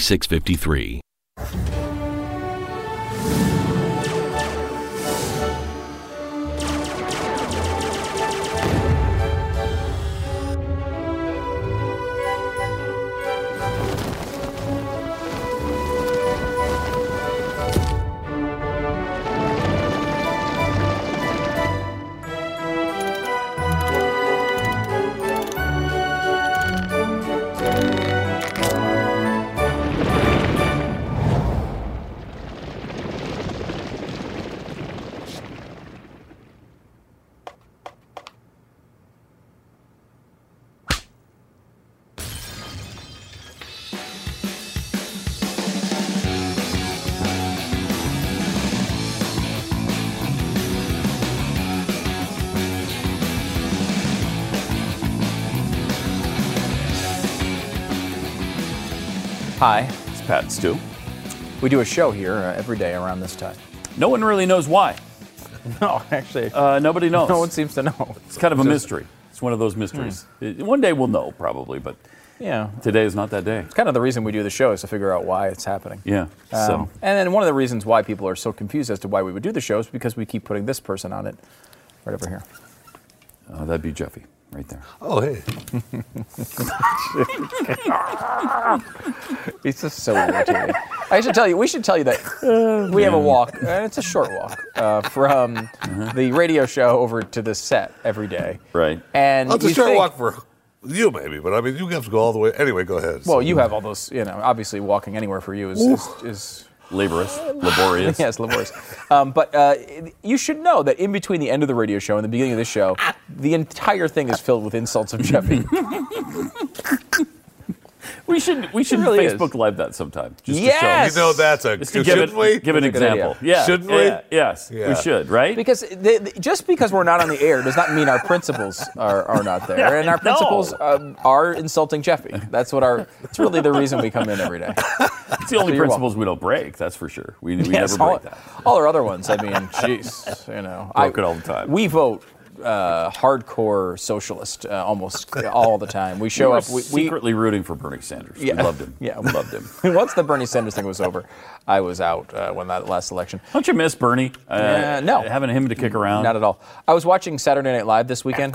4653. Hi, it's Pat and Stu. We do a show here uh, every day around this time. No one really knows why. No, actually, Uh, nobody knows. no one seems to know. it's kind of a mystery. It's one of those mysteries. It- One day we'll know, probably, but Yeah, today is not that day. it's kind of the reason we do the show is to figure out why it's happening. Yeah. Um, so and then one of the reasons why people are so confused as to why we would do the show is because we keep putting this person on it, right over here. uh, that'd be Jeffy right there. Oh, hey. It's just so irritating. I should tell you, we should tell you that we have a walk. Uh, it's a short walk uh, from the radio show over to the set every day. Right. And Well, it's a short think- walk for you, maybe, but I mean, you have to go all the way. Anyway, go ahead. Well, you have all those, you know, obviously walking anywhere for you is, is, is Laborious, laborious. yes, laborious. Um, but uh, you should know that in between the end of the radio show and the beginning of this show, the entire thing is filled with insults of Jeffy. We should we should really is. Facebook Live that sometime. Just Yes! you know that's a. To show, just to give shouldn't it, we? give an That's a good example. idea. Yeah. Shouldn't we? Yeah, yes, Yeah. we should. Right. because the, the- just because we're not on the air does not mean our principles are, are not there, and our No. principles um, are insulting Jeffy. That's what our. It's really the reason we come in every day. it's the only you're principles we don't break. That's for sure. We, we Yes, never all, break that. all our other ones. I mean, jeez, you know, Broke it all the time. We vote uh, hardcore socialist uh, almost all the time. We show we were up. We, we, secretly rooting for Bernie Sanders. Yeah. We loved him. Yeah. we loved him. Once the Bernie Sanders thing was over, I was out uh, when that last election. Don't you miss Bernie? Uh, Yeah, no. Having him to kick around. Not at all. I was watching Saturday Night Live this weekend.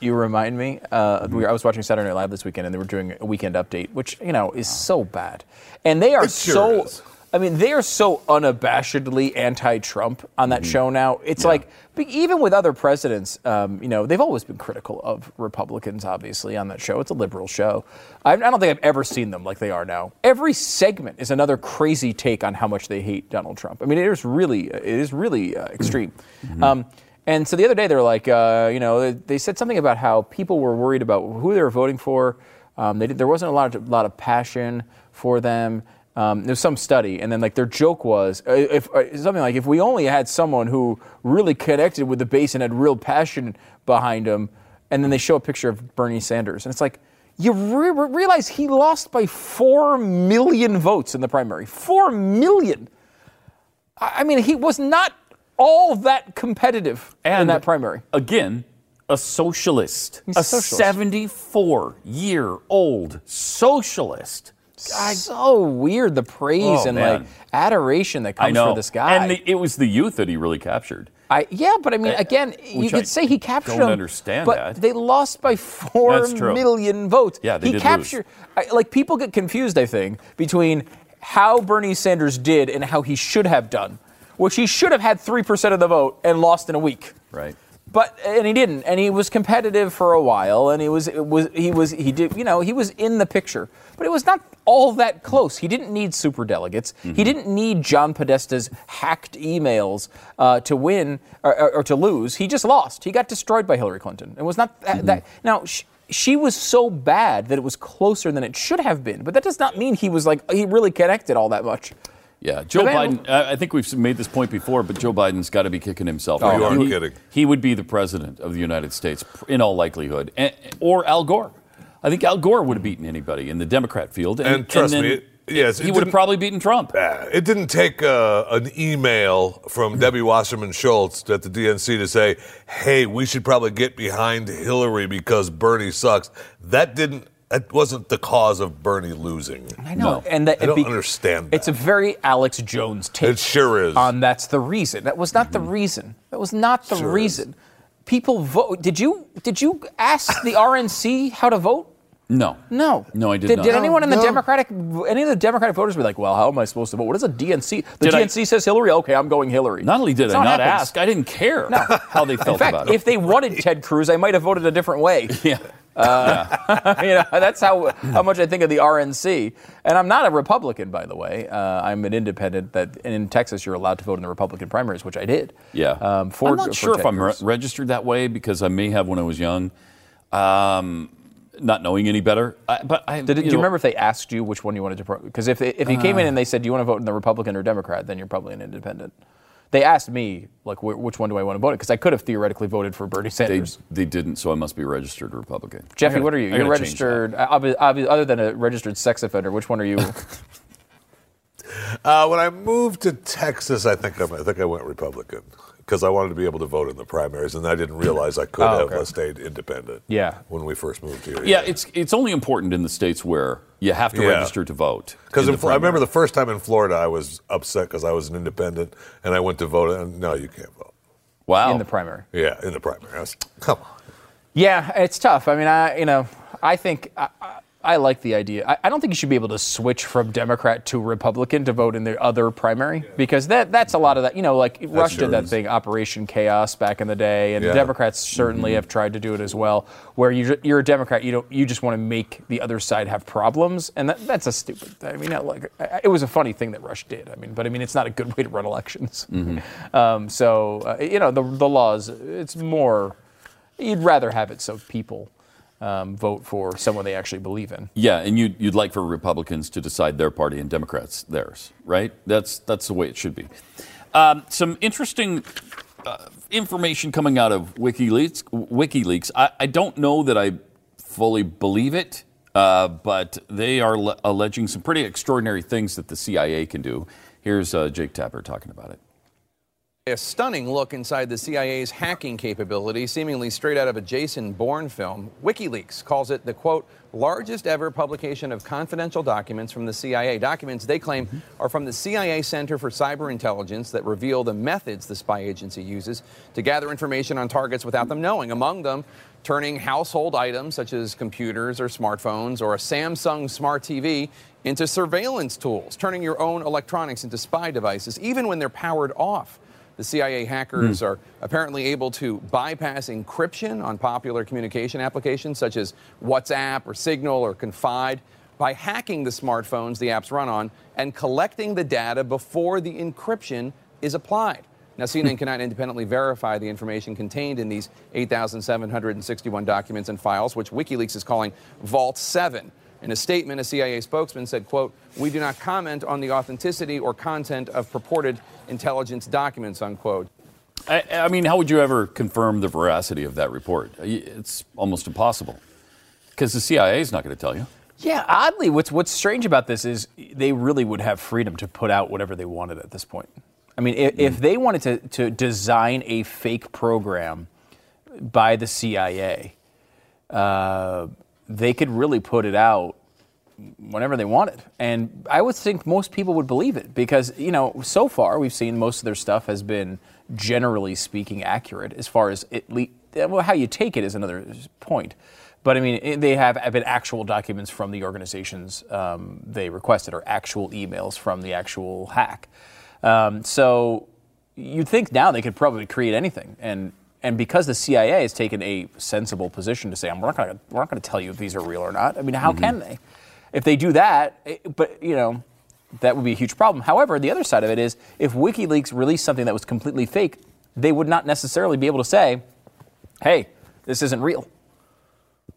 You remind me. Uh, we, I was watching Saturday Night Live this weekend, and they were doing a weekend update, which you know is so bad. And they are sure so. is. I mean, they are so unabashedly anti-Trump on that show now. It's like but even with other presidents, um, you know, they've always been critical of Republicans. Obviously, on that show, it's a liberal show. I, I don't think I've ever seen them like they are now. Every segment is another crazy take on how much they hate Donald Trump. I mean, it is really, it is really uh, extreme. Um, and so the other day, they were like, uh, you know, they, they said something about how people were worried about who they were voting for. Um, they did, there wasn't a lot of, lot of passion for them. Um, there's some study, and then like their joke was uh, if uh, something like if we only had someone who really connected with the base and had real passion behind him, and then they show a picture of Bernie Sanders, and it's like you re- re- realize he lost by four million votes in the primary. Four million. I mean, he was not all that competitive in And- that primary. Again, a socialist. He's a a socialist. 74 year old socialist. So weird the praise Oh, and man. like adoration that comes for this guy. And the, it was the youth that he really captured. I yeah, but I mean, eh, again, you which I could say he captured don't them, understand but that. they lost by four million votes. Yeah, they he did lose. captured. I, like people get confused, I think, between how Bernie Sanders did and how he should have done, which he should have had three percent of the vote and lost in a week. Right. But and he didn't, and he was competitive for a while, and he was it was he was he did you know he was in the picture, but it was not all that close. He didn't need super delegates. Mm-hmm. He didn't need John Podesta's hacked emails uh, to win or, or, or to lose. He just lost. He got destroyed by Hillary Clinton. It was not that. that now. Sh- she was so bad that it was closer than it should have been, but that does not mean he was like he really connected all that much. Yeah, Joe But Biden. I I think we've made this point before, but Joe Biden's got to be kicking himself. Oh, right you aren't He- kidding. He would be the president of the United States in all likelihood, and, or Al Gore. I think Al Gore would have beaten anybody in the Democrat field, and, And trust then me, yes, he would have probably beaten Trump. Uh, It didn't take uh, an email from Debbie Wasserman Schultz at the DNC to say, hey, we should probably get behind Hillary because Bernie sucks. That didn't, that wasn't the cause of Bernie losing. I know, No. and that I it don't understand It's a very Alex Jones take. It sure is. On that's the reason. That was not the mm-hmm. reason. That was not the Sure is. reason. People vote. Did you did you ask the RNC how to vote? No, No. no, I did, Did, not. did anyone in the No. Democratic, any of the Democratic voters be like, well, how am I supposed to vote? What is a DNC? The Did I- DNC says Hillary. Okay, I'm going Hillary. Not only did That's I how not happens. ask, I didn't care how they felt In fact, about it. if they wanted Ted Cruz, I might have voted a different way. yeah. you know, that's how how much I think of the RNC. And I'm not a Republican, by the way. Uh, I'm an independent. That and in Texas, you're allowed to vote in the Republican primaries, which I did. Yeah. Um, for, I'm not for sure if I'm re- registered that way because I may have when I was young, um, not knowing any better. I, but I, Did, it- do you know, remember if they asked you which one you wanted to? Because if if you came in and they said, "Do you want to vote in the Republican or Democrat?" then you're probably an independent. They asked me like, wh- "Which one do I want to vote?" Because I could have theoretically voted for Bernie Sanders. they didn't, so I must be a registered Republican. I Jeffy, gotta- what are you? I You're gotta change that. registered. uh, obvi- obvi- other than a registered sex offender, which one are you? Uh, when I moved to Texas, I think I, I think I went Republican because I wanted to be able to vote in the primaries, and I didn't realize I could Oh, have okay. uh, stayed independent. Yeah. when we first moved here. Yeah, it's it's only important in the states where you have to Yeah. register to vote. Because in I remember the first time in Florida, I was upset because I was an independent, and I went to vote, and no, you can't vote. wow in the primary. Yeah, in the primary. I was, come on. Yeah, it's tough. I mean, I you know, I think I, I, I like the idea. I, I don't think you should be able to switch from Democrat to Republican to vote in the other primary because that that's a lot of that. You know, like Rush sure did that is. thing, Operation Chaos, back in the day, and Yeah. Democrats certainly have tried to do it as well. Where you you're a Democrat, you don't you just want to make the other side have problems, and that, that's a stupid. Thing. I mean, like it was a funny thing that Rush did. I mean, but I mean, it's not a good way to run elections. Um, so uh, you know, the the laws. It's more. You'd rather have it so people um, vote for someone they actually believe in. Yeah, and you'd, you'd like for Republicans to decide their party and Democrats theirs, right? That's that's the way it should be. Um, some interesting uh, information coming out of WikiLeaks. WikiLeaks. I, I don't know that I fully believe it, uh, but they are le- alleging some pretty extraordinary things that the CIA can do. Here's uh, Jake Tapper talking about it. A stunning look inside the CIA's hacking capability, seemingly straight out of a Jason Bourne film. WikiLeaks calls it the quote, largest ever publication of confidential documents from the CIA. Documents they claim mm-hmm. are from the CIA Center for Cyber Intelligence that reveal the methods the spy agency uses to gather information on targets without them knowing. Among them, turning household items such as computers or smartphones or a Samsung smart TV into surveillance tools, turning your own electronics into spy devices, even when they're powered off. The CIA hackers hmm. are apparently able to bypass encryption on popular communication applications such as WhatsApp or Signal or Confide by hacking the smartphones the apps run on and collecting the data before the encryption is applied. Now, CNN hmm. cannot independently verify the information contained in these 8,761 documents and files, which WikiLeaks is calling Vault 7. In a statement, a CIA spokesman said, quote, we do not comment on the authenticity or content of purported intelligence documents, unquote. I, I mean, how would you ever confirm the veracity of that report? It's almost impossible because the CIA is not going to tell you. Yeah, oddly, what's what's strange about this is they really would have freedom to put out whatever they wanted at this point. I mean, if, if they wanted to, to design a fake program by the CIA, uh, they could really put it out whenever they wanted. And I would think most people would believe it because, you know, so far we've seen most of their stuff has been generally speaking accurate as far as it le- well, how you take it is another point. But I mean, it- they have been actual documents from the organizations um, they requested or actual emails from the actual hack. Um, so you'd think now they could probably create anything. And and because the CIA has taken a sensible position to say, "I'm not going to we're not going to tell you if these are real or not." I mean, how can they? If they do that, eh, but you know, that would be a huge problem. However, the other side of it is, if WikiLeaks released something that was completely fake, they would not necessarily be able to say, "Hey, this isn't real."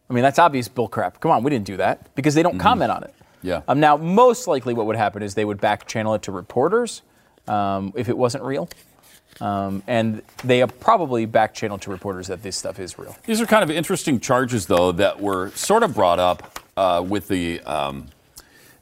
I mean, that's obvious bull crap. Come on, we didn't do that because they don't comment on it. Yeah. Um, now, most likely, what would happen is they would back channel it to reporters um, if it wasn't real. Um, and they have probably back channel to reporters that this stuff is real. These are kind of interesting charges, though, that were sort of brought up uh, with the um,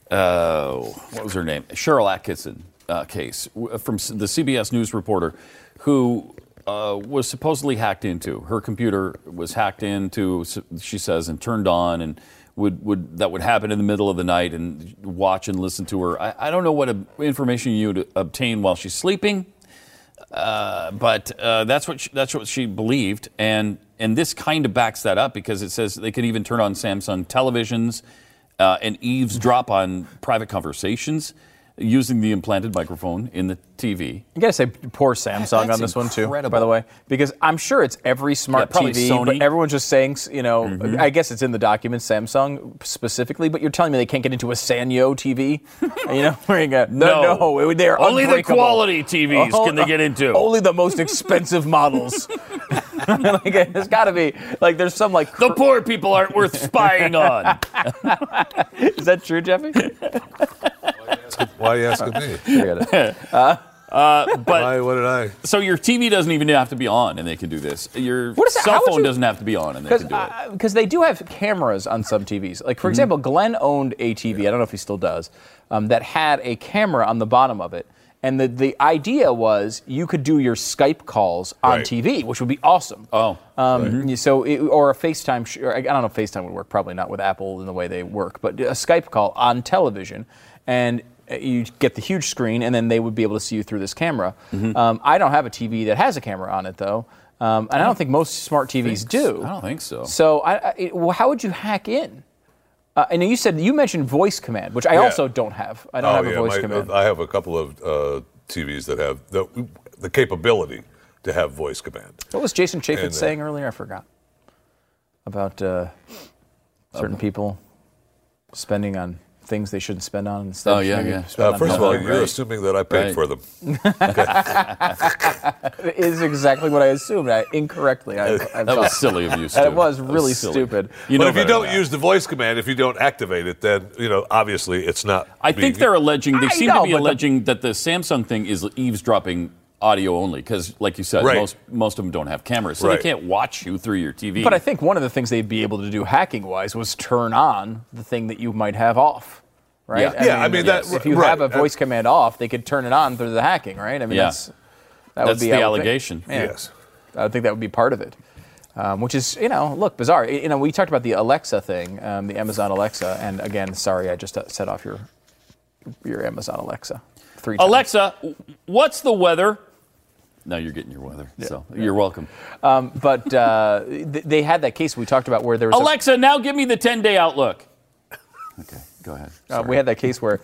uh, what was her name, Sharyl Attkisson uh, case from the CBS News reporter who uh, was supposedly hacked into. Her computer was hacked into, she says, and turned on, and would, would that would happen in the middle of the night and watch and listen to her. I, I don't know what uh, information you obtain while she's sleeping. Uh, but uh, that's what she, that's what she believed, and and this kind of backs that up because it says they can even turn on Samsung televisions uh, and eavesdrop on private conversations using the implanted microphone in the TV. You gotta say poor Samsung That's on this one too, by the way, because I'm sure it's every smart Yeah, probably TV, Sony. but everyone's just saying, you know, Mm-hmm. I guess it's in the documents, Samsung specifically, but you're telling me they can't get into a Sanyo TV, you know? where you go, no, No. no, they're Only the quality TVs can they get into. Only the most expensive models. like, there's got to be like there's some like The poor people aren't worth spying on. is that true, Jeffy? Why are you asking me? Forget it. But Why? What did I? so your TV doesn't even have to be on, and they can do this. Your What is that? cell phone you- doesn't have to be on, and they can do it. Because they do have cameras on some TVs. Like, Mm-hmm. for example, Glenn owned a TV, I don't know if he still does, um, that had a camera on the bottom of it. And the, the idea was you could do your Skype calls on Right. TV, which would be awesome. Oh, Um, So, it, or a FaceTime, sh- or I I don't know if FaceTime would work, probably not with Apple in the way they work, but a Skype call on television, and uh, you get the huge screen, and then they would be able to see you through this camera. Mm-hmm. Um, I don't have a TV that has a camera on it, though, um, and I don't think most smart TVs do. I don't think so. So, I, I, well, how would you hack in? Uh, and you said you mentioned voice command, which I Yeah. also don't have. I don't Oh have a yeah, voice my- command. I have a couple of uh, TVs that have the, the capability to have voice command. what was Jason Chaffetz and, uh, saying earlier? I forgot about uh, certain people spending on things they shouldn't spend on. Instead Oh, yeah, yeah. Uh, first of all, you're assuming that I paid Right. for them. It is exactly what I assumed. I, incorrectly, I, I that was silly of you. And Stu. it was That really stupid. You but know if you don't use the voice command, if you don't activate it, then you know obviously it's not. I being- think they're alleging. They I seem know, to be but the- alleging that the Samsung thing is eavesdropping audio only because, like you said, Right. most most of them don't have cameras, so Right. they can't watch you through your TV. But I think one of the things they'd be able to do hacking wise was turn on the thing that you might have off. Right? Yeah. Yeah, I mean, that- if you right. have a voice command off, they could turn it on through the hacking, right? I mean, Yeah. that's that That's would be the I would think- allegation. yeah. Yes. I would think that would be part of it. Um, which is, you know, look, bizarre. You know, we talked about the Alexa thing, um, the Amazon Alexa, and again, sorry, I just uh, set off your your Amazon Alexa three times. Alexa, what's the weather? Now you're getting your weather, so you're welcome. Um, but uh, th- they had that case we talked about where there was a- Alexa, now give me the 10 day outlook. Okay, go ahead. Uh, we had that case where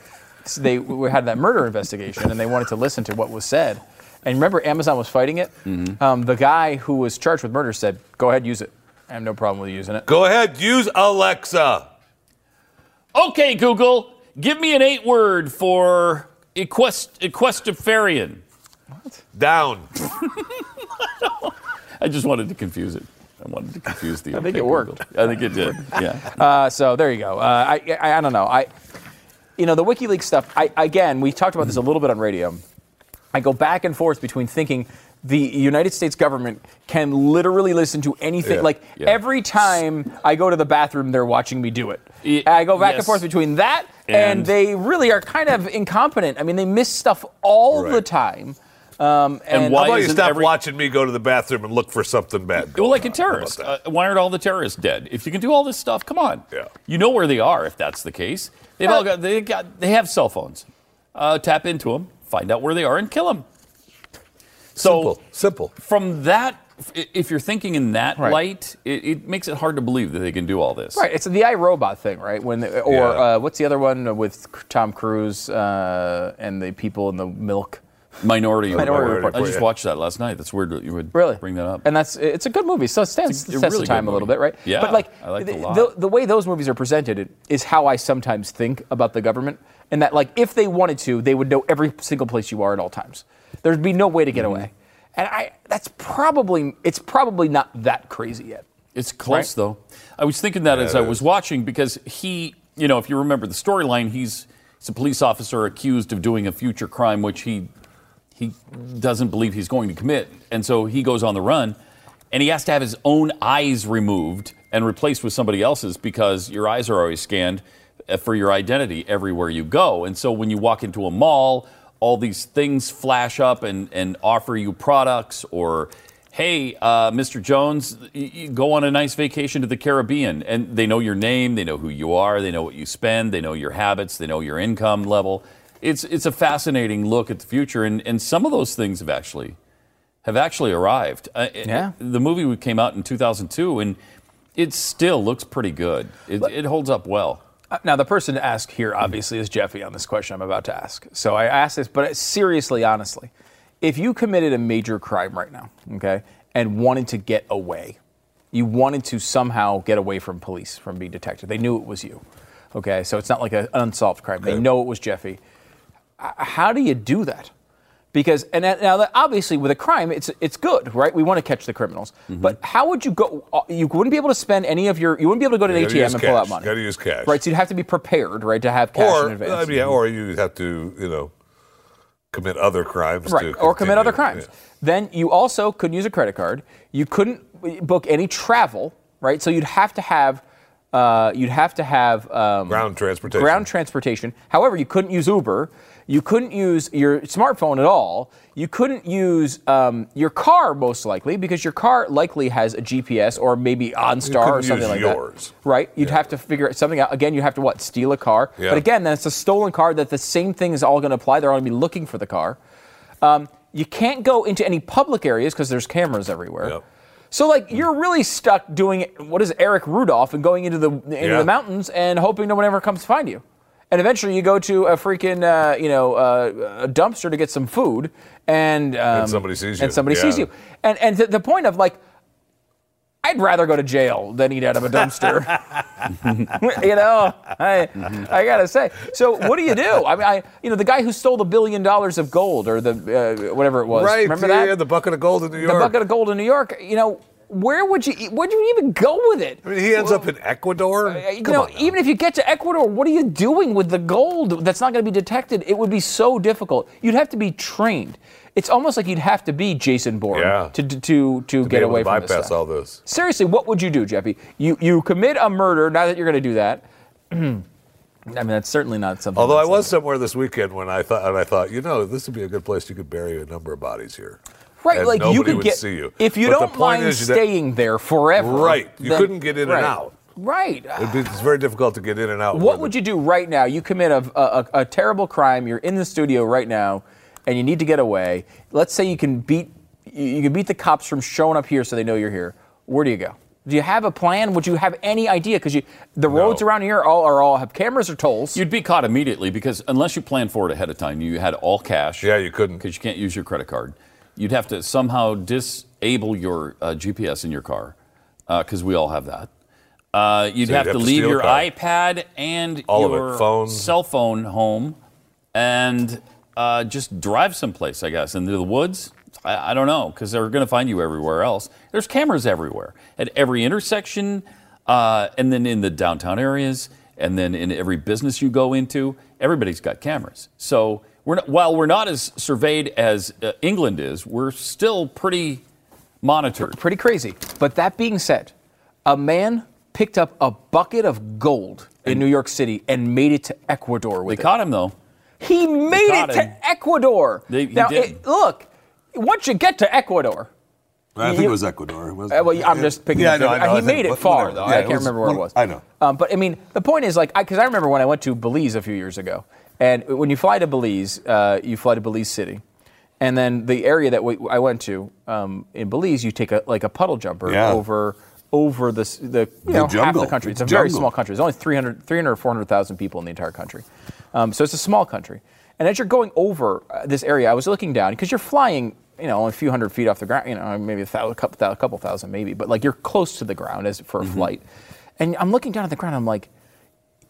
they we had that murder investigation and they wanted to listen to what was said. And remember, Amazon was fighting it. Um, the guy who was charged with murder said, "Go ahead, use it. I have no problem with using it." Go ahead, use Alexa. Okay, Google, give me an eight word for equest- equestrian. Down. I just wanted to confuse it. I wanted to confuse the. I think it worked. Google. I think it did. Yeah. Uh, so there you go. Uh, I, I I don't know. I you know the WikiLeaks stuff. I again we talked about this a little bit on radio. I go back and forth between thinking the United States government can literally listen to anything. Yeah. Like Yeah. every time I go to the bathroom, they're watching me do it. I go back and forth between that and, And- they really are kind of incompetent. I mean, they miss stuff all the time. Um, And and why How about you stop every- watching me go to the bathroom and look for something bad? Well, like a on? How terrorist. Uh, why aren't all the terrorists dead? If you can do all this stuff, come on. Yeah. You know where they are if that's the case. They've all got they got they have cell phones. Uh, tap into them, find out where they are, and kill them. So Simple. Simple. from that, if you're thinking in that Right. light, it, it makes it hard to believe that they can do all this. Right, it's the iRobot thing, right? When the, or Yeah. uh, what's the other one with Tom Cruise uh, and the people in the milk? Minority, Minority Report. Report, I just yeah. watched that last night. That's weird that you would Really bring that up. And that's it's a good movie. So it stands It's a the test really of time a little bit, right? Yeah, But like I liked it a the, the, the way those movies are presented is how I sometimes think about the government, and that like if they wanted to, they would know every single place you are at all times. There'd be no way to get Mm-hmm. away. And I that's probably it's probably not that crazy yet. It's close Right? though. I was thinking that as it I was watching because he, you know, if you remember the storyline, he's he's a police officer accused of doing a future crime which he he doesn't believe he's going to commit, and so he goes on the run, and he has to have his own eyes removed and replaced with somebody else's because your eyes are always scanned uh, for your identity everywhere you go, and so when you walk into a mall. All these things flash up and, and offer you products or hey, uh, Mr. Jones, go on a nice vacation to the Caribbean. And they know your name, they know who you are, they know what you spend, they know your habits, they know your income level. It's, it's a fascinating look at the future, and, and some of those things have actually have actually arrived. Uh, Yeah. the movie came out in 2002, and it still looks pretty good. It, it holds up well. Uh, Now, the person to ask here, obviously, is Jeffy on this question I'm about to ask. So I ask this, but seriously, honestly, if you committed a major crime right now, okay, and wanted to get away, you wanted to somehow get away from police, from being detected, they knew it was you, okay, so it's not like a- an unsolved crime. They know it was Jeffy. How do you do that? Because and now obviously with a crime it's it's good right we want to catch the criminals Mm-hmm. but how would you go uh, you wouldn't be able to spend any of your you wouldn't be able to go to an ATM and pull out money Gotta use cash. right so you'd have to be prepared right to have cash or in advance yeah, or you'd have to, you know, commit other crimes. right to or commit other crimes Yeah. then you also couldn't use a credit card you couldn't book any travel right so you'd have to have uh, you'd have to have um, Ground transportation. ground transportation. However, you couldn't use Uber. You couldn't use your smartphone at all. You couldn't use um, your car, most likely, because your car likely has a GPS or maybe OnStar or something use like yours. that. Right? You'd have to figure something out. Again, you have to what? Steal a car. Yeah. But again, that's a stolen car. That the same thing is all going to apply. They're all going to be looking for the car. Um, you can't go into any public areas because there's cameras everywhere. Yep. So like you're really stuck doing what is Eric Rudolph and going into the into Yeah. the mountains and hoping no one ever comes to find you. And eventually you go to a freaking uh, you know uh, a dumpster to get some food and um, somebody sees you, and somebody sees you. And and th- the point of like I'd rather go to jail than eat out of a dumpster. you know, I, I gotta say. So what do you do? I mean, I, you know, the guy who stole the billion dollars of gold or the uh, whatever it was. Right. Remember yeah, that? the bucket of gold in New York. the bucket of gold in New York. You know, where would you? Where'd you even go with it? I mean, he ends up in Ecuador. Uh, You Come know, even if you get to Ecuador, what are you doing with the gold that's not going to be detected? It would be so difficult. You'd have to be trained. It's almost like you'd have to be Jason Bourne Yeah. to to to, to get away to from this bypass all this. Seriously, what would you do, Jeffy? You you commit a murder. Now that you're going to do that, I mean that's certainly not something. Although I was somewhere this weekend when I thought, and I thought, you know, this would be a good place you could bury a number of bodies here. Right, and like you could get see you. if you But don't point mind is that- staying there forever. Right, you then- couldn't get in and out. Right. It'd be, it's very difficult to get in and out. What would you do right now? You commit a, a, a terrible crime. You're in the studio right now, and you need to get away. Let's say you can beat you you can beat the cops from showing up here, so they know you're here. Where do you go? Do you have a plan? Would you have any idea? Because the roads around here are all, are all have cameras or tolls. You'd be caught immediately because unless you planned for it ahead of time, you had all cash. Yeah, you couldn't. because you can't use your credit card. You'd have to somehow disable your uh, GPS in your car because we all have that. Uh, you'd So you'd have, have to to leave your car. iPad and All your phone. cell phone home and uh, just drive someplace, I guess, into the woods. I, I don't know because they're going to find you everywhere else. There's cameras everywhere at every intersection, uh, and then in the downtown areas, and then in every business you go into. Everybody's got cameras. So we're not, while we're not as surveyed as uh, England is, we're still pretty monitored. Pretty crazy. But that being said, a man picked up a bucket of gold in New York City and made it to Ecuador They with it. caught him though. He made it caught to. Ecuador. They- he now, did. it- look, once you get to Ecuador, I think You- it was Ecuador. It was, uh, well, I'm just picking. Yeah, a I know, I know. He I think- made it far whatever. though. Yeah, I can't was remember where it was. I know. Um, but I mean, the point is like, because I, remember when I went to Belize a few years ago, and when you fly to Belize, uh, you fly to Belize City, and then the area that we, I went to um, in Belize, you take a like a puddle jumper Yeah. over over the the you know half jungle. the country. It's a It's very small country. There's only 300, 300 or 400,000 people in the entire country. Um, so it's a small country. And as you're going over uh, this area, I was looking down because you're flying, you know, a few hundred feet off the ground, you know, maybe a, thou- a couple, a couple thousand maybe, but like you're close to the ground as for a flight. And I'm looking down at the ground, I'm like,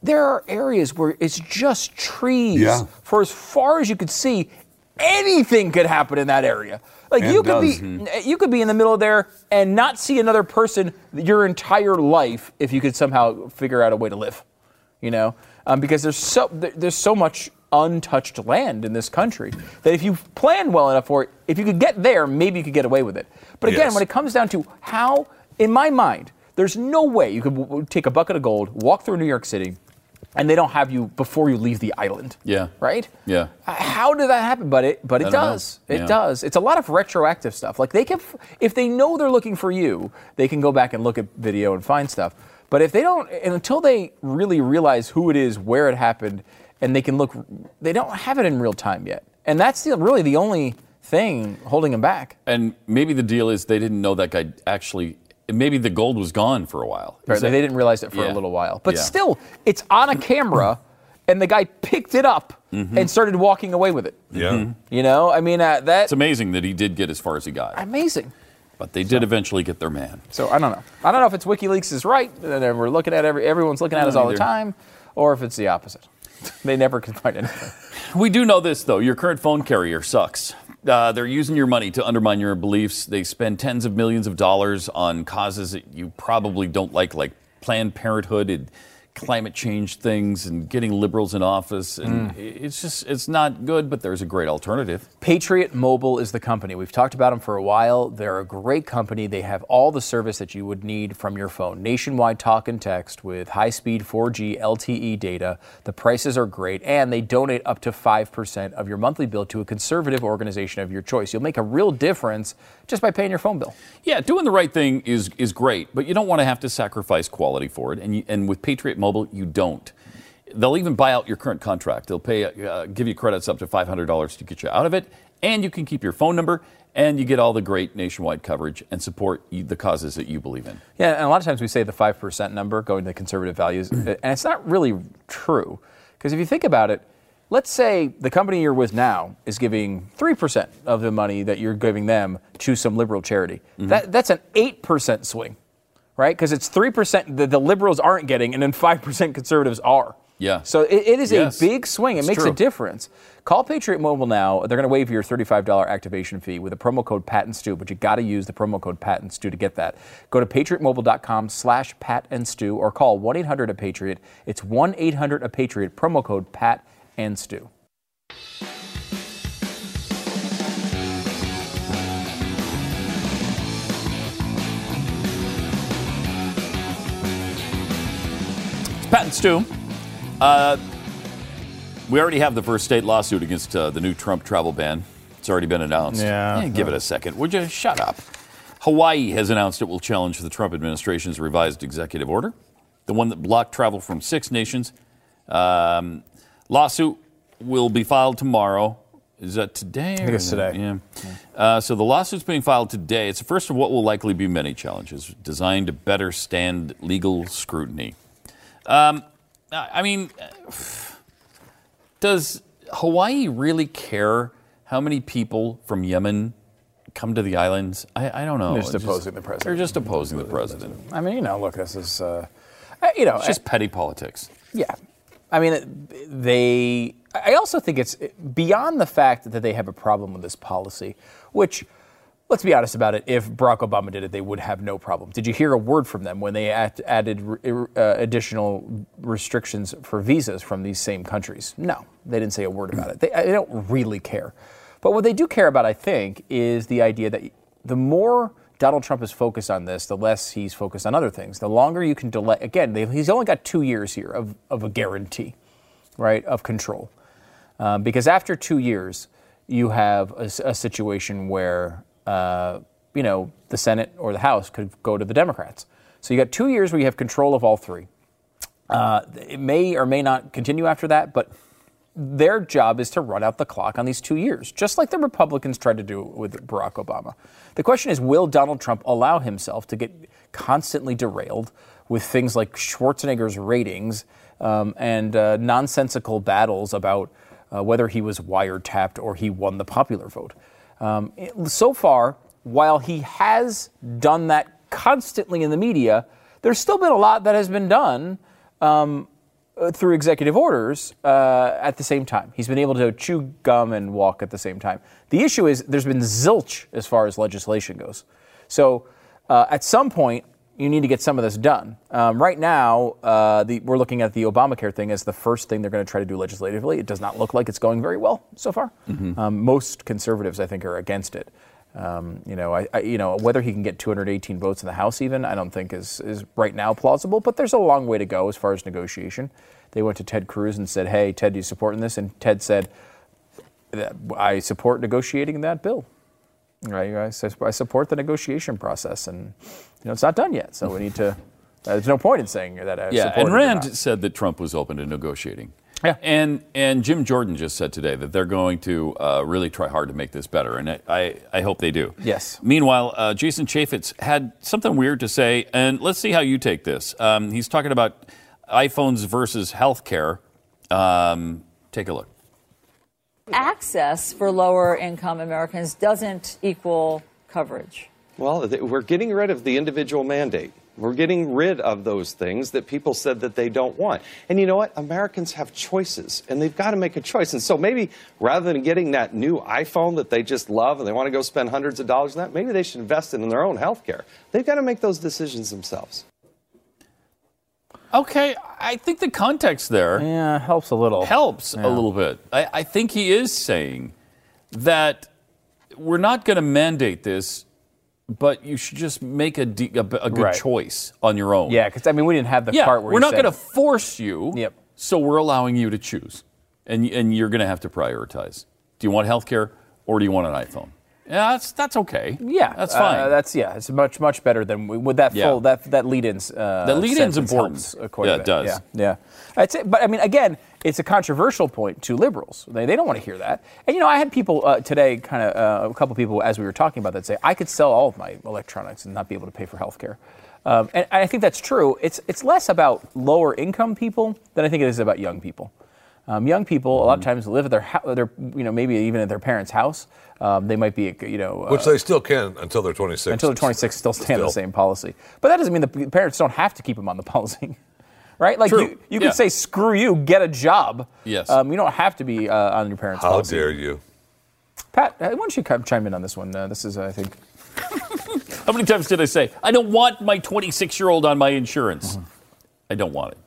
there are areas where it's just trees Yeah. for as far as you could see. Anything could happen in that area. Like And you could does. be, you could be in the middle of there and not see another person your entire life if you could somehow figure out a way to live. You know, um, because there's so there's so much untouched land in this country that if you plan well enough for it, if you could get there, maybe you could get away with it. But again, Yes. when it comes down to how, in my mind, there's no way you could take a bucket of gold, walk through New York City, and they don't have you before you leave the island. Yeah. Right. Yeah. Uh, How did that happen? But it, but it don't know. does. It Yeah. does. It's a lot of retroactive stuff. Like they can, if they know they're looking for you, they can go back and look at video and find stuff. But if they don't, and until they really realize who it is, where it happened, and they can look, they don't have it in real time yet. And that's the, really the only thing holding them back. And maybe the deal is they didn't know that guy actually. Maybe the gold was gone for a while. Right, that- they didn't realize it for Yeah. a little while. But Yeah. still, it's on a camera, and the guy picked it up Mm-hmm. and started walking away with it. Yeah. You know, I mean, uh, that's It's amazing that he did get as far as he got. amazing. But they did eventually get their man. So I don't know. I don't know if it's WikiLeaks is right, and we're looking at every everyone's looking at us all the time, or if it's the opposite. They never can find anything. We do know this, though. Your current phone carrier sucks. Uh, they're using your money to undermine your beliefs. They spend tens of millions of dollars on causes that you probably don't like, like Planned Parenthood and climate change things and getting liberals in office. And hmm. it's just, it's not good, but there's a great alternative. Patriot Mobile is the company. We've talked about them for a while. They're a great company. They have all the service that you would need from your phone nationwide talk and text with high speed 4G LTE data. The prices are great, and they donate up to 5% of your monthly bill to a conservative organization of your choice. You'll make a real difference just by paying your phone bill. Yeah, doing the right thing is is great, but you don't want to have to sacrifice quality for it. And you, and with Patriot Mobile, you don't. They'll even buy out your current contract. They'll pay, uh, give you credits up to five hundred dollars to get you out of it, and you can keep your phone number, and you get all the great nationwide coverage and support the causes that you believe in. Yeah, and a lot of times we say the 5% number going to conservative values, and it's not really true. Because if you think about it, let's say the company you're with now is giving 3% of the money that you're giving them to some liberal charity. That, that's an 8% swing, right? Because it's 3% that the liberals aren't getting, and then 5% conservatives are. Yeah. So it, it is Yes. a big swing. It It's makes true. a difference. Call Patriot Mobile now. They're going to waive your $35 activation fee with a promo code Pat and Stu, but you got to use the promo code Pat and Stu to get that. Go to patriotmobile.com slash Pat and Stu or call 1-800-A-PATRIOT. It's 1-800-A-PATRIOT, promo code Pat and Stu. Pat and Stu, uh, we already have the first state lawsuit against uh, the new Trump travel ban. It's already been announced. Yeah. Eh, give it a second. Would you shut up? Hawaii has announced it will challenge the Trump administration's revised executive order, the one that blocked travel from six nations. Um, lawsuit will be filed tomorrow. Is that today? I think it's today. Yeah. Uh, so the lawsuit's being filed today. It's the first of what will likely be many challenges designed to better stand legal scrutiny. Um, I I mean, does Hawaii really care how many people from Yemen come to the islands? I, I don't know. They're just It's opposing the president. They're just opposing the president. I mean, you know, look, this is, uh, you know, It's just petty politics. Yeah. I mean, they. I also think it's beyond the fact that they have a problem with this policy, which, let's be honest about it, if Barack Obama did it, they would have no problem. Did you hear a word from them when they add, added uh, additional restrictions for visas from these same countries? No, they didn't say a word about it. They, they don't really care. But what they do care about, I think, is the idea that the more Donald Trump is focused on this, the less he's focused on other things. The longer you can delay, again, they, he's only got two years here of, of a guarantee, right, of control. Um, because after two years, you have a situation where uh, you know the Senate or the House could go to the Democrats. So you got two years where you have control of all three. Uh, it may or may not continue after that, but their job is to run out the clock on these two years, just like the Republicans tried to do with Barack Obama. The question is will Donald Trump allow himself to get constantly derailed with things like Schwarzenegger's ratings um, and uh, nonsensical battles about uh, whether he was wiretapped or he won the popular vote? Um, so far, while he has done that constantly in the media, there's still been a lot that has been done um, uh, through executive orders uh, at the same time. He's been able to chew gum and walk at the same time. The issue is there's been zilch as far as legislation goes. So uh, at some point, you need to get some of this done. Um, right now, uh, the, we're looking at the Obamacare thing as the first thing they're going to try to do legislatively. It does not look like it's going very well so far. Um, most conservatives, I think, are against it. Um, you know, I, I, you know, whether he can get 218 votes in the House, even I don't think is is right now plausible. But there's a long way to go as far as negotiation. They went to Ted Cruz and said, "Hey, Ted, do you support this?" And Ted said, "I support negotiating that bill." Right? I, I support the negotiation process, and you know, it's not done yet. So we need to. there's no point in saying that. I Yeah, support and it or Rand not. said that Trump was open to negotiating. Yeah. And and Jim Jordan just said today that they're going to uh, really try hard to make this better, and I, I, I hope they do. Yes. Meanwhile, uh, Jason Chaffetz had something weird to say, and let's see how you take this. Um, he's talking about iPhones versus healthcare. Um, take a look. Access for lower income Americans doesn't equal coverage. Well, th- we're getting rid of the individual mandate. We're getting rid of those things that people said that they don't want. And you know what? Americans have choices, and they've got to make a choice. And so maybe rather than getting that new iPhone that they just love and they want to go spend hundreds of dollars on that, maybe they should invest it in their own health care. They've got to make those decisions themselves. Okay, I think the context there yeah, helps a little. helps a little bit. I, I think he is saying that we're not going to mandate this, but you should just make a, de- a, a good Right. choice on your own. Yeah, because I mean, we didn't have the yeah. part where we're not going to force you. Yep. So we're allowing you to choose, and and you're going to have to prioritize. Do you want health care or do you want an iPhone? Yeah, that's that's okay. Yeah, that's uh, fine. that's yeah. It's much much better than we- with that Yeah. full that that lead-ins. Uh, The lead-in's important. Yeah, it does. Yeah, yeah. I'd say, but I mean, again, it's a controversial point to liberals. They, they don't want to hear that. And you know, I had people uh, today, kind of uh, a couple people as we were talking about that, say I could sell all of my electronics and not be able to pay for health care. Um, and I think that's true. It's it's less about lower income people than I think it is about young people. Um, young people a lot Mm-hmm. of times live at their, hou- their you know, maybe even at their parents' house. Um, they might be, you know, Which uh, they still can until they're 26. until they're 26, still stay on the same policy. But that doesn't mean the parents don't have to keep them on the policy, right? Like True. you, you Yeah. could say, "Screw you, get a job." Yes. Um, you don't have to be uh, on your parents' How policy. How dare you? Pat, uh, why don't you chime in on this one? Uh, this is, I think, How many times did I say I don't want my 26 year old on my insurance? Mm-hmm. I don't want it.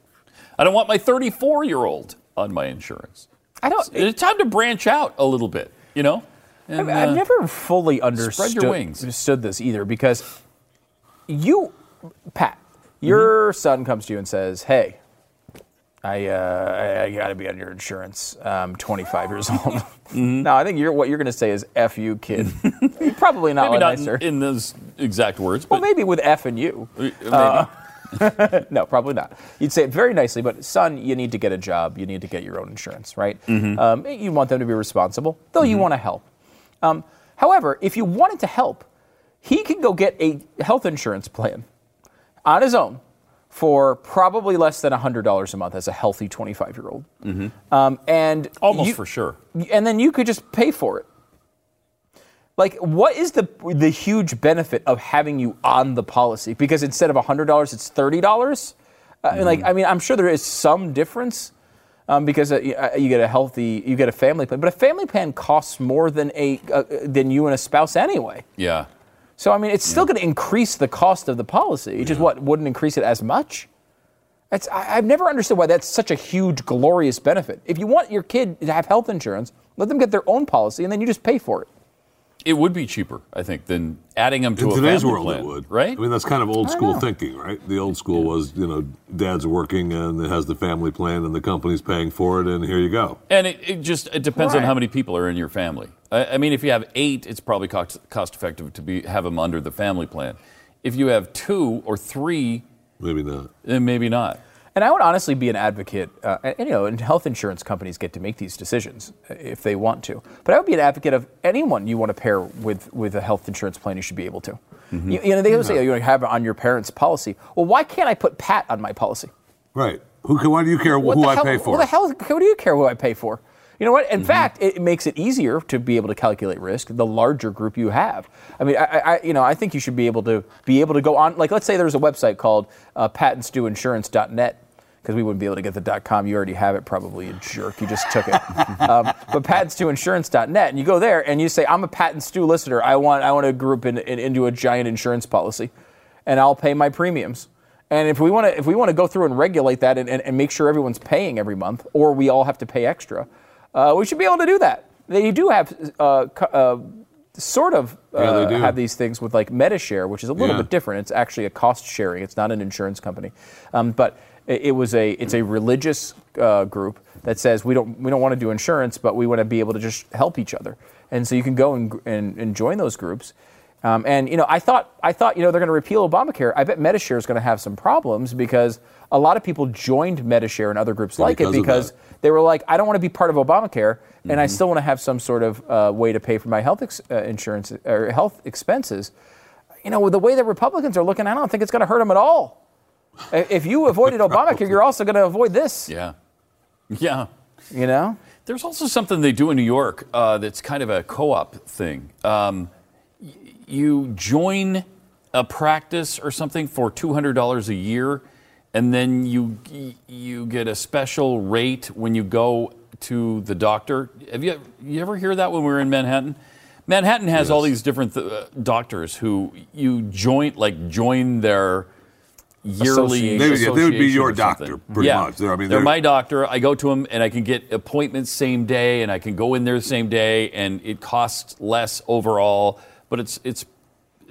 I don't want my 34 year old on my insurance. I don't. It's time to branch out a little bit, you know. I've, And, I've uh, never fully understood, your wings. understood this either because you, Pat, your Mm-hmm. son comes to you and says, "Hey, I, uh, I, I got to be on your insurance. I'm 25 years old." Mm-hmm. No, I think you're, what you're going to say is "f you, kid." Probably not maybe not nicer. in, those exact words, well, but maybe with "f" and you. maybe. No, probably not. You'd say it very nicely, but son, you need to get a job. You need to get your own insurance, right? Mm-hmm. Um, you want them to be responsible, though you want to help. Um, however, if you wanted to help, he could go get a health insurance plan on his own for probably less than $100 a month as a healthy 25 year old. Um, and Mm-hmm. almost you- for sure. and then you could just pay for it. Like, what is the the huge benefit of having you on the policy? Because instead of hundred dollars, it's thirty dollars. Uh, and Like, I mean, I'm sure there is some difference um, because uh, you, uh, get a healthy, you get a family plan, but a family plan costs more than a uh, than you and a spouse anyway. Yeah. So I mean, it's still going to increase the cost of the policy. It just what wouldn't increase it as much. It's, I, I've never understood why that's such a huge, glorious benefit. If you want your kid to have health insurance, let them get their own policy, and then you just pay for it. It would be cheaper, I think, than adding them to In a today's family world, plan, it would. right? I mean, that's kind of old school thinking, right? The old school was, you know, dad's working and it has the family plan and the company's paying for it, and here you go. and it, it just it depends on how many people are in your family. I, I mean, if you have eight, it's probably cost, cost effective to be have them under the family plan. If you have two or three, Maybe not. then maybe not. And I would honestly be an advocate, uh, and, you know, and health insurance companies get to make these decisions uh, if they want to. But I would be an advocate of anyone you want to pair with with a health insurance plan, you should be able to. Mm-hmm. You, you know, they always say oh, you have it on your parents' policy. Well, why can't I put Pat on my policy? Right. Who can, why do you care What who I hell, pay for? What the hell? Who do you care who I pay for? You know what? In Mm-hmm. fact, it makes it easier to be able to calculate risk the larger group you have. I mean, I, I, you know, I think you should be able to be able to go on. Like, let's say there's a website called uh, patentsdoinsurance.net because we wouldn't be able to get the .com. You already have it, probably, a jerk. You just took it. um, but patandstuinsurance.net, and you go there and you say, "I'm a Pat and Stu listener. I want, I want to group in, in, into a giant insurance policy, and I'll pay my premiums." And if we want to, if we want to go through and regulate that and, and, and make sure everyone's paying every month, or we all have to pay extra, uh, we should be able to do that. They do have uh, uh, sort of uh, Yeah, have these things with like Medi-Share, which is a little Yeah. bit different. It's actually a cost sharing. It's not an insurance company, um, but it, was a it's a religious uh, group that says we don't we don't want to do insurance, but we want to be able to just help each other. And so you can go and, and, and join those groups. Um, and you know, I thought I thought you know they're going to repeal Obamacare. I bet Medi-Share is going to have some problems because a lot of people joined Medi-Share and other groups like because it because they were like, I don't want to be part of Obamacare, and Mm-hmm. I still want to have some sort of uh, way to pay for my health ex- uh, insurance or health expenses. You know, with the way that Republicans are looking, I don't think it's going to hurt them at all. If you avoided Obamacare, you're also going to avoid this. Yeah. Yeah. You know. There's also something they do in New York uh, that's kind of a co-op thing. Um, y- you join a practice or something for two hundred dollars a year, and then you you get a special rate when you go to the doctor. Have you you ever hear that when we were in Manhattan? Manhattan has all these different th- uh, doctors who you join like join their yearly They would- yeah, they would be your doctor, pretty yeah. much. They're- I mean, they're they're- my doctor. I go to them and I can get appointments same day, and I can go in there the same day, and it costs less overall. But it's it's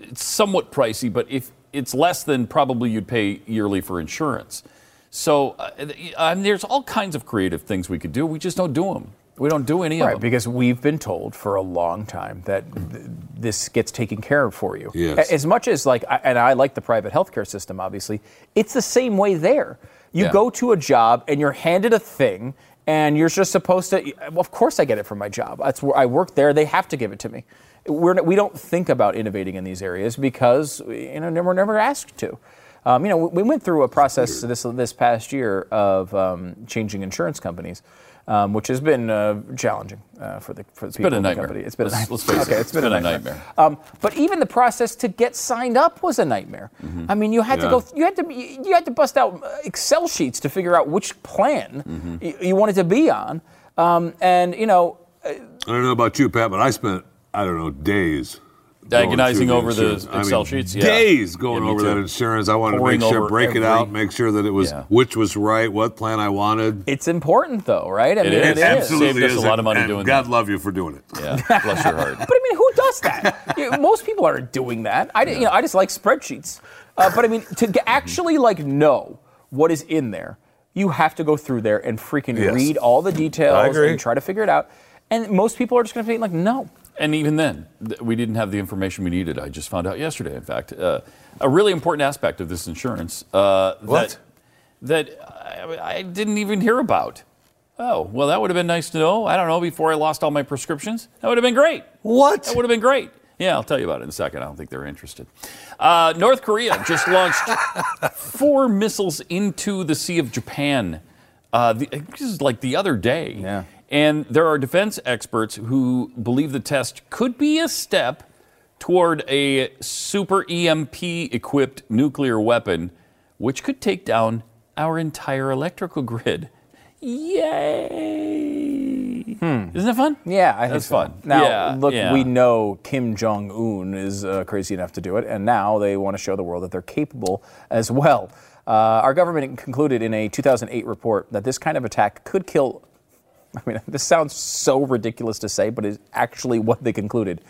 it's somewhat pricey. But if it's less than probably you'd pay yearly for insurance. So uh, there's all kinds of creative things we could do. We just don't do them. We don't do any of Right, them. because we've been told for a long time that th- this gets taken care of for you. Yes. As much as like, I- and I like the private healthcare system, obviously, it's the same way there. You Yeah. go to a job and you're handed a thing, and you're just supposed to. Well, of course, I get it from my job. That's where I work there. They have to give it to me. We're, we don't think about innovating in these areas because you know we're never asked to. Um, you know, we we went through a process this this past year of um, changing insurance companies, um, which has been uh, challenging uh, for the for the people been a in the nightmare. company. It's been a Let's- nightmare. let's face it, okay, it's been, a nightmare. Um, but even the process to get signed up was a nightmare. I mean, you had to Yeah. go. You had to. You had to bust out uh, Excel sheets to figure out which plan y- you wanted to be on. Um, and you know, I don't know about you, Pat, but I spent I don't know days going Agonizing over the. I Excel mean, sheets? Yeah. Days going Yeah, over too. that insurance. I wanted Pouring to make sure, break it out, make sure that it was Yeah. which was right, what plan I wanted. it's important though, right? I It mean, is. it is. Absolutely. Saved us a lot of money and doing God that. love you for doing it. yeah, bless your heart. But I mean, who does that? You know, most people aren't doing that. I, you know, I just like spreadsheets. Uh, but I mean, to actually like know what is in there, you have to go through there and freaking Yes. read all the details and try to figure it out. And most people are just going to be like, no. And even then, we didn't have the information we needed. I just found out yesterday, in fact. Uh, a really important aspect of this insurance uh, that, that I, I didn't even hear about. Oh, well, that would have been nice to know. I don't know, before I lost all my prescriptions. That would have been great. What? That would have been great. Yeah, I'll tell you about it in a second. I don't think they're interested. Uh, North Korea just launched four missiles into the Sea of Japan. Uh, the, this is like the other day. Yeah. And there are defense experts who believe the test could be a step toward a super EMP equipped nuclear weapon, which could take down our entire electrical grid. Yay! Isn't that fun? Yeah, I think That's so. fun. Now, Yeah, look, yeah. we know Kim Jong Un is uh, crazy enough to do it, and now they want to show the world that they're capable as well. Uh, our government concluded in a 2008 report that this kind of attack could kill. I mean, this sounds so ridiculous to say, but it's actually what they concluded.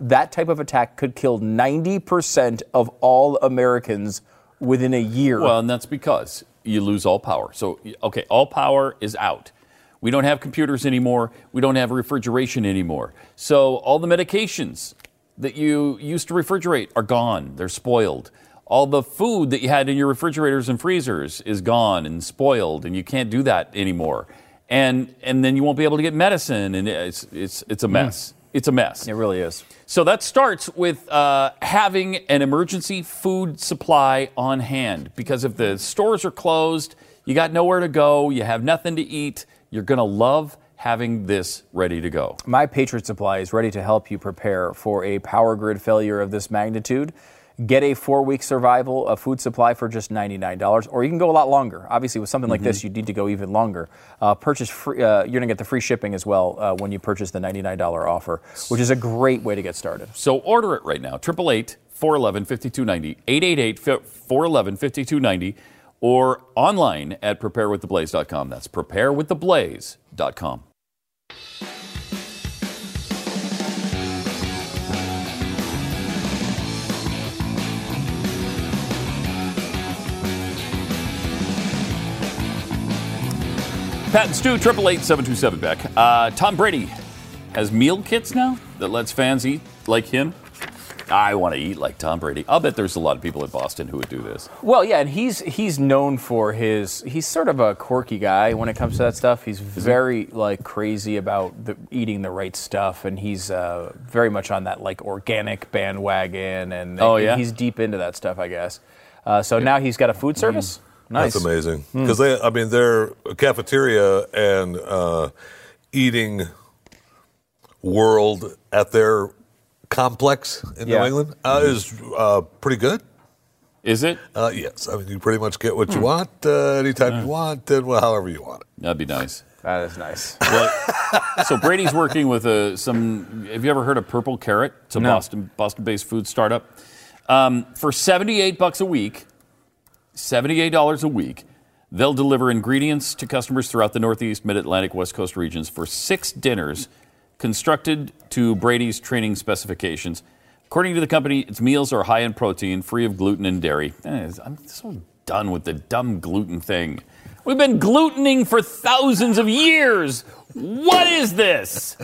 That type of attack could kill 90% of all Americans within a year. Well, and that's because you lose all power. So, okay, all power is out. We don't have computers anymore. We don't have refrigeration anymore. So all the medications that you used to refrigerate are gone. They're spoiled. All the food that you had in your refrigerators and freezers is gone and spoiled, and you can't do that anymore. And and then you won't be able to get medicine, and it's it's it's a mess. It's a mess. It really is. So that starts with uh, having an emergency food supply on hand because if the stores are closed, you got nowhere to go, you have nothing to eat, you're going to love having this ready to go. My Patriot Supply is ready to help you prepare for a power grid failure of this magnitude. Get a four week survival of food supply for just $99, or you can go a lot longer. Obviously, with something like this, you need to go even longer. Uh, purchase free, uh, you're going to get the free shipping as well uh, when you purchase the $99 offer, which is a great way to get started. So order it right now. 888 411 5290, 888 411 5290, or online at preparewiththeblaze.com. That's preparewiththeblaze.com. Pat and Stu, 888 Beck. Uh, Tom Brady has meal kits now that lets fans eat like him. I want to eat like Tom Brady. I'll bet there's a lot of people in Boston who would do this. Well, yeah, and he's he's known for his he's sort of a quirky guy when it comes to that stuff. He's very like crazy about the, eating the right stuff, and he's uh, very much on that like organic bandwagon, and Oh, yeah? he's deep into that stuff, I guess. Uh, so now he's got a food service. Nice. That's amazing because they, I mean, their cafeteria and uh, eating world at their complex in Yeah. New England uh, is uh, pretty good. Is it? Uh, yes, I mean, you pretty much get what you want uh, anytime you want and well, however you want it. That'd be nice. That is nice. Well, so Brady's working with a, some. Have you ever heard of Purple Carrot? It's a No. Boston Boston-based food startup. Um, for seventy-eight bucks a week, seventy-eight dollars a week, they'll deliver ingredients to customers throughout the Northeast, Mid-Atlantic, West Coast regions for six dinners, constructed to Brady's training specifications. According to the company, its meals are high in protein, free of gluten and dairy. Eh, I'm so done with the dumb gluten thing. We've been glutening for thousands of years. What is this?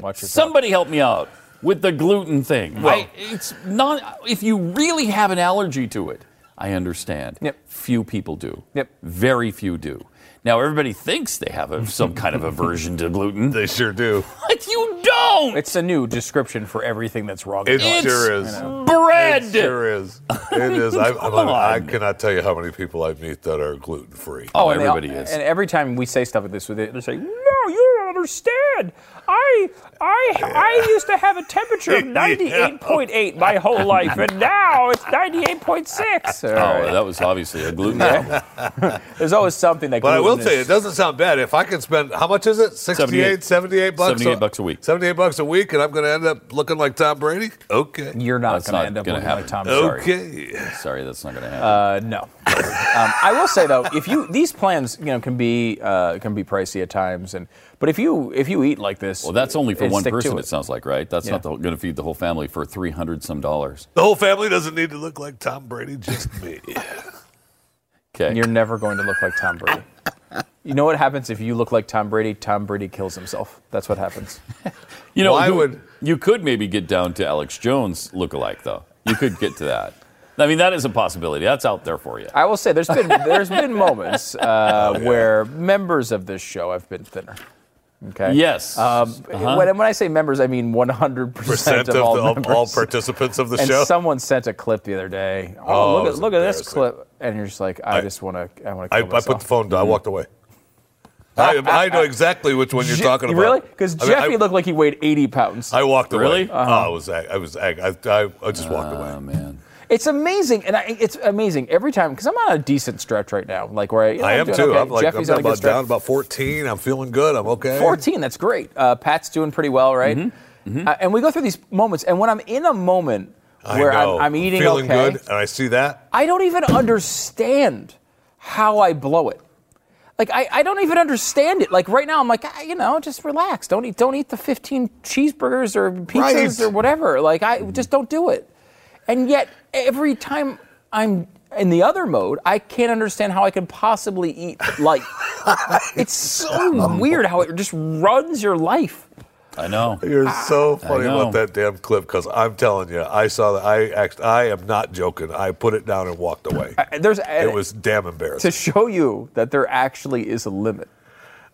Watch. Somebody help me out with the gluten thing. I, it's not. If you really have an allergy to it, I understand. Yep. Few people do. Yep. Very few do. Now everybody thinks they have a, some kind of aversion to gluten, They sure do. but you don't. It's a new description for everything that's wrong. It with life. sure is. bread. It sure is. It is. I, I'm, Come I cannot tell you how many people I meet that are gluten free. Oh, and they all- everybody is. And every time we say stuff like this, with it, they're saying, "No, you don't understand. I, I, I used to have a temperature of 98.8 my whole life, and now it's 98.6." All Oh, right. that was obviously a gluten problem. There's always something that. Can. But I will gluten tell you, it doesn't sound bad. If I can spend, how much is it? 68, 78 bucks? 78 bucks a week. 78 bucks a week, and I'm going to end up looking like Tom Brady? Okay. You're not going to not end up gonna looking happen. like Tom. Sorry. Okay. Sorry, that's not going to happen. Uh, no. um, I will say though, if you these plans, you know, can be uh, can be pricey at times, and but if you if you eat like this, well, that's only for and one person. It. it. sounds like, right? That's Yeah. not going to feed the whole family for three hundred some dollars. The whole family doesn't need to look like Tom Brady, just me. Okay. You're never going to look like Tom Brady. You know what happens if you look like Tom Brady? Tom Brady kills himself. That's what happens. You know, Well, I who- would- You could maybe get down to Alex Jones look-alike, though. You could get to that. I mean, that is a possibility. That's out there for you. I will say there's been there's been moments uh, where members of this show have been thinner. Okay. Yes. Um, Uh-huh. when, when I say members, I mean 100 Percent percent of, of all the, members. all participants of the and show. someone sent a clip the other day. Oh, Oh, look at look at this clip, and you're just like, I, I- just want to, I want to. I, I put the phone down. I walked away. I, I know exactly which one you're talking about. Really? Because I mean, Jeffy I- looked like he weighed 80 pounds. I walked away. Really? Oh, I was, I was, I, I, I just walked away. Oh, man. It's amazing, and I, it's amazing every time because I'm on a decent stretch right now. Like where I, you know, I I'm too. okay. I'm like, Jeffy's I'm on a good about down about 14. I'm feeling good. I'm okay. 14, that's great. Uh, Pat's doing pretty well, right? Mm-hmm. Uh, and we go through these moments, and when I'm in a moment where. I'm, I'm eating feeling okay, good, and I see that. I don't even understand how I blow it. Like I, I don't even understand it. Like right now, I'm like, ah, you know, just relax. Don't eat, don't eat the 15 cheeseburgers or pizzas Right. or whatever. Like I just don't do it. And yet, every time I'm in the other mode, I can't understand how I could possibly eat light. It's so weird how it just runs your life. I know. You're ah. so funny know. about that damn clip because I'm telling you, I saw that. I act, I am not joking. I put it down and walked away. There's It was damn embarrassing. to show you that there actually is a limit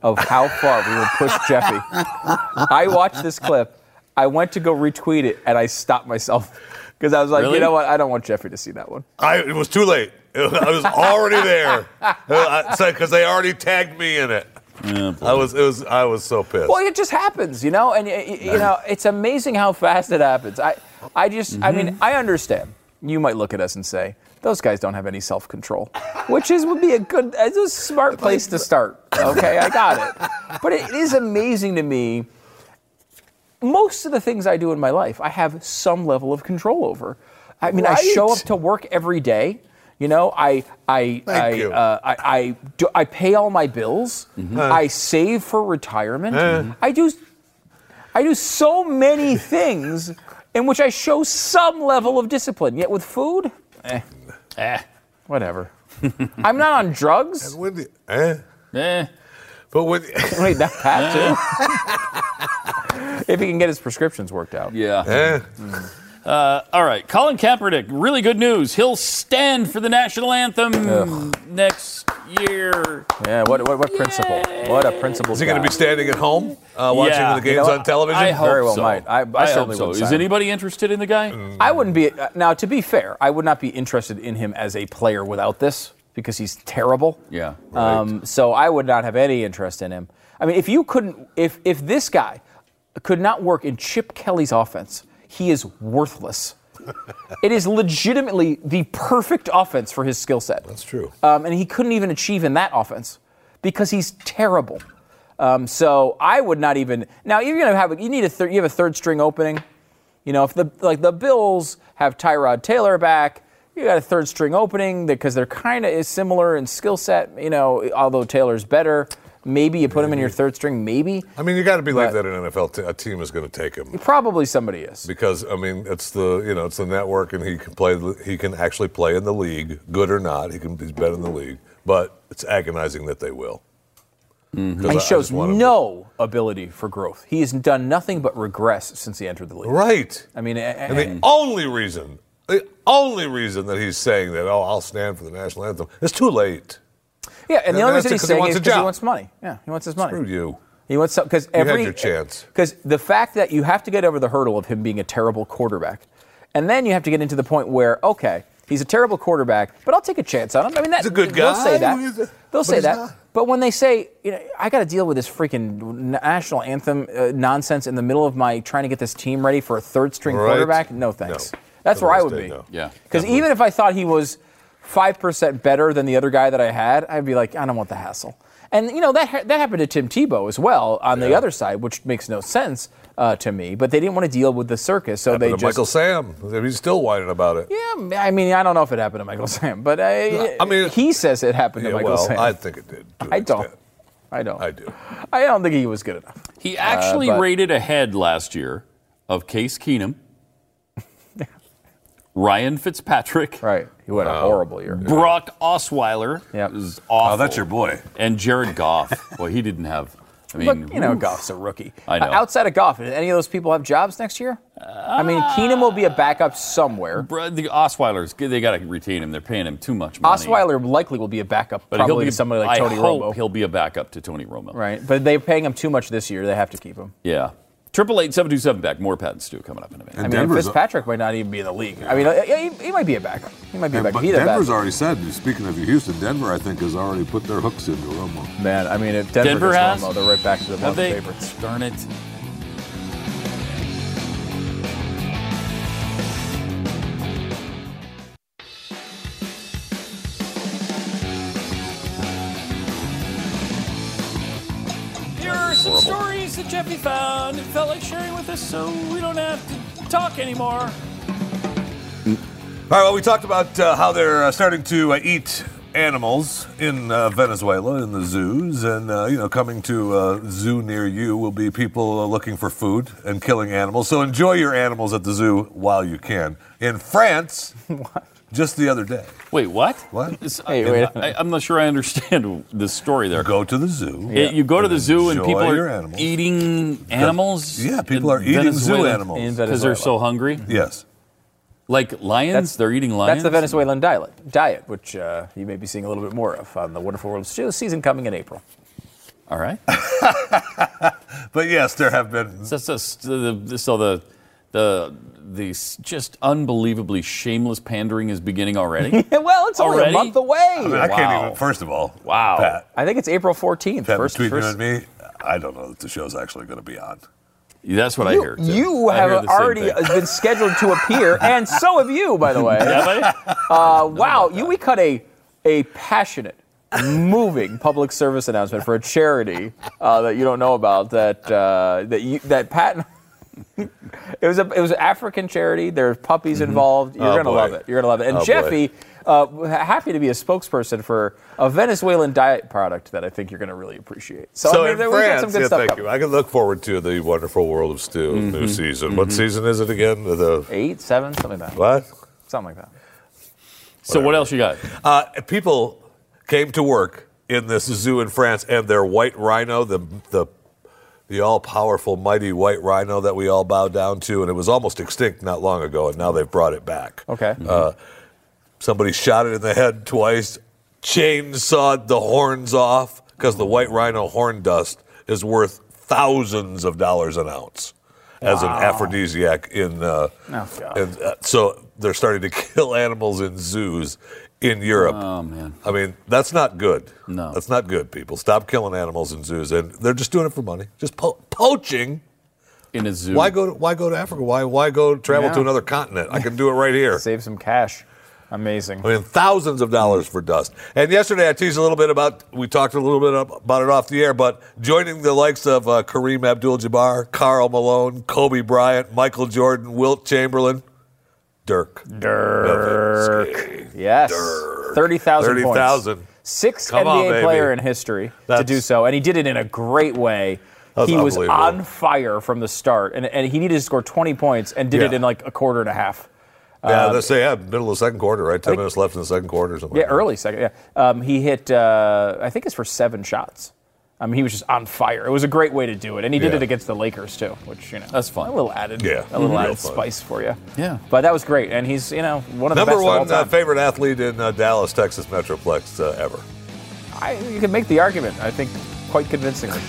of how far we will push Jeffy. I watched this clip. I went to go retweet it, and I stopped myself because I was like, Really? you know what? I don't want Jeffrey to see that one. I, it was too late. I was already there uh, because they already tagged me in it. I was, it was, I was so pissed. Well, it just happens, you know, and y- y- you know, it's amazing how fast it happens. I, I just, I mean, mm-hmm. I understand. You might look at us and say, those guys don't have any self-control, which is would be a good, it's a smart place to start. Okay, I got it. But it is amazing to me. Most of the things I do in my life, I have some level of control over. I mean, I show up to work every day. You know, I I I, uh, I I, do, I pay all my bills. I save for retirement. I do I do so many things in which I show some level of discipline. Yet with food, eh, Eh. whatever. I'm not on drugs. When the- eh? Eh. But with Wait, that Pat too. if he can get his prescriptions worked out. Yeah. eh? All right. Colin Kaepernick, really good news. He'll stand for the national anthem next year. Yeah. What what, what principle? What a principle. Is he going to be standing at home uh, watching Yeah. the games You know on television? I hope Very well so. might. I- I hope certainly so. would Is sign anybody interested in the guy? I wouldn't be uh, now. To be fair, I would not be interested in him as a player without this because he's terrible. Yeah. Um, so I would not have any interest in him. I mean, if you couldn't, if if this guy could not work in Chip Kelly's offense, he is worthless. it is legitimately the perfect offense for his skill set. That's true. Um, and he couldn't even achieve in that offense because he's terrible. Um, so I would not even now. You're gonna have you need a thir- you have a third string opening. You know, if the like the Bills have Tyrod Taylor back, you got a third string opening because they're kind of is similar in skill set. You know, although Taylor's better, maybe you put him in your third string. Maybe I mean, you got to be But- that an NFL t- a team is going to take him probably somebody is. because I mean, it's the you know it's the network, and he can play. He can actually play in the league, good or not. He can. He's better in the league, but it's agonizing that they will. I- I Mm-hmm. He just shows want him to- no ability for growth. He has done nothing but regress since he entered the league. right. I mean, And the only reason, the only reason that he's saying that, oh, I'll stand for the national anthem, it's too late. Yeah, and the And only reason it he's 'cause he saying wants is because he wants money. Yeah, he wants his money. Screw you. He wants because every. had your chance. Because the fact that you have to get over the hurdle of him being a terrible quarterback, and then you have to get into the point where okay, he's a terrible quarterback, but I'll take a chance on him. I mean, that's a good guy. They'll say guy. that. They'll say that. not. But when they say, you know, I got to deal with this freaking national anthem uh, nonsense in the middle of my trying to get this team ready for a third string Right. quarterback, no thanks. No. That's where I would Otherwise, be. no. Yeah. Because even if I thought he was five percent better than the other guy that I had, I'd be like, I don't want the hassle. And you know that ha- that happened to Tim Tebow as well on the other side, which makes no sense uh, to me. But they didn't want to deal with the circus, so they But just. Michael Sam, he's still whining about it. yeah, I mean, I don't know if it happened to Michael Sam, but I, I mean- he says it happened Yeah, to Michael well, Sam. I think it did. to an I don't. I don't. I do. I don't think he was good enough. He actually but- rated ahead last year of Case Keenum, Ryan Fitzpatrick, Right. He had a horrible year. Brock Osweiler. Yep. was awful. Oh, that's your boy. And Jared Goff. well, he didn't have. I mean, But you know, oof. Goff's a rookie. I know. Uh, outside of Goff, did any of those people have jobs next year? I mean, Keenum will be a backup somewhere. Bro, The Osweilers, they got to retain him. They're paying him too much money. Osweiler likely will be a backup, but he'll be to somebody like I Tony hope Romo. He'll be a backup to Tony Romo. Right, but they're paying him too much this year. They have to keep him. Yeah. Triple eight seven two seven Beck. More Pat and Stu coming up in a minute. I mean, Denver's- Fitzpatrick might not even be in the league. I mean, uh, he, he might be a backup. He might be a Yeah, backup. but He's Denver's backup. already said, speaking of Houston, Denver, I think, has already put their hooks into Romo. Man, I mean, if Denver, Denver gets has? Romo, they're right back to the one Have of the they? favorites. Darn it. That Jeffy found and felt like sharing with us so we don't have to talk anymore. All right, well, we talked about uh, how they're uh, starting to uh, eat animals in uh, Venezuela in the zoos, and uh, you know, coming to a zoo near you will be people uh, looking for food and killing animals. So enjoy your animals at the zoo while you can. In France, just the other day. Wait, what? What? It's- Hey, I, wait a I, am not sure I understand the story there. Go to the zoo. It- you go to the zoo and Enjoy people your are animals. eating animals. Yeah, people are eating zoo animals. Because they're so hungry. Yes. Like lions, That's- they're eating lions. That's the Venezuelan diet, diet which uh, you may be seeing a little bit more of on the Wonderful World of Stu season coming in April. All right. But yes, there have been. So, so, so the, so the the the just unbelievably shameless pandering is beginning already. well, it's only Already? a month away. I, mean, I can't even. First of all, Wow. Pat, I think it's April 14th. Pat first, between first, you and me, I don't know that the show's actually going to be on. That's what I hear. you, too. you I have the same already been scheduled to appear, and so have you, by the way. Uh, wow, you we cut a a passionate, moving public service announcement for a charity uh, that you don't know about. That uh, that you that Pat. It was a it was an African charity. There's puppies involved. You're Oh, gonna boy. love it. You're gonna love it. And Oh. Jeffy, uh, happy to be a spokesperson for a Venezuelan diet product that I think you're gonna really appreciate. So, So I mean, in there- we've got France, some good yeah, stuff thank coming. you. I can look forward to the wonderful world of Stu Mm-hmm. new season. What season is it again? The Eight, seven, something like that. what? Something like that. So what else you got? Uh, people came to work in this zoo in France, and their white rhino, the the the all powerful, mighty white rhino that we all bow down to, and it was almost extinct not long ago, and now they've brought it back. Okay. Uh, somebody shot it in the head twice, chainsawed the horns off because the white rhino horn dust is worth thousands of dollars an ounce as an aphrodisiac in. Uh, Oh, uh, so they're starting to kill animals in zoos in Europe. Oh man. I mean, that's not good. No. That's not good, people. Stop killing animals in zoos. And they're just doing it for money. Just po- poaching. In a zoo. Why go to, why go to Africa? Why, why go travel Yeah. to another continent? I can do it right here. Save some cash. Amazing. I mean, thousands of dollars for dust. And yesterday I teased a little bit about, we talked a little bit about it off the air, but joining the likes of uh, Kareem Abdul Jabbar, Karl Malone, Kobe Bryant, Michael Jordan, Wilt Chamberlain, Dirk. Dirk. Nowitzki. Yes. 30,000 points. 30,000. Sixth Come on, NBA baby. player in history to do so, and he did it in a great way. That's He was unbelievable. on fire from the start, and, and he needed to score 20 points and did it in like a quarter and a half. Yeah, let's say, yeah, middle of the second quarter, right? 10 think- minutes left in the second quarter or something. Yeah, like that. early second. Yeah, um, he hit. Uh, I think it's for seven shots. I mean, he was just on fire. It was a great way to do it, and he did Yeah. it against the Lakers too, which you know That's fun. A little added, Yeah. a little Mhm. Real added fun. spice for you. Yeah. but that was great, and he's you know one of the Number best one of all uh, time. favorite athlete in uh, Dallas, Texas Metroplex uh, ever. I, you can make the argument. I think quite convincingly.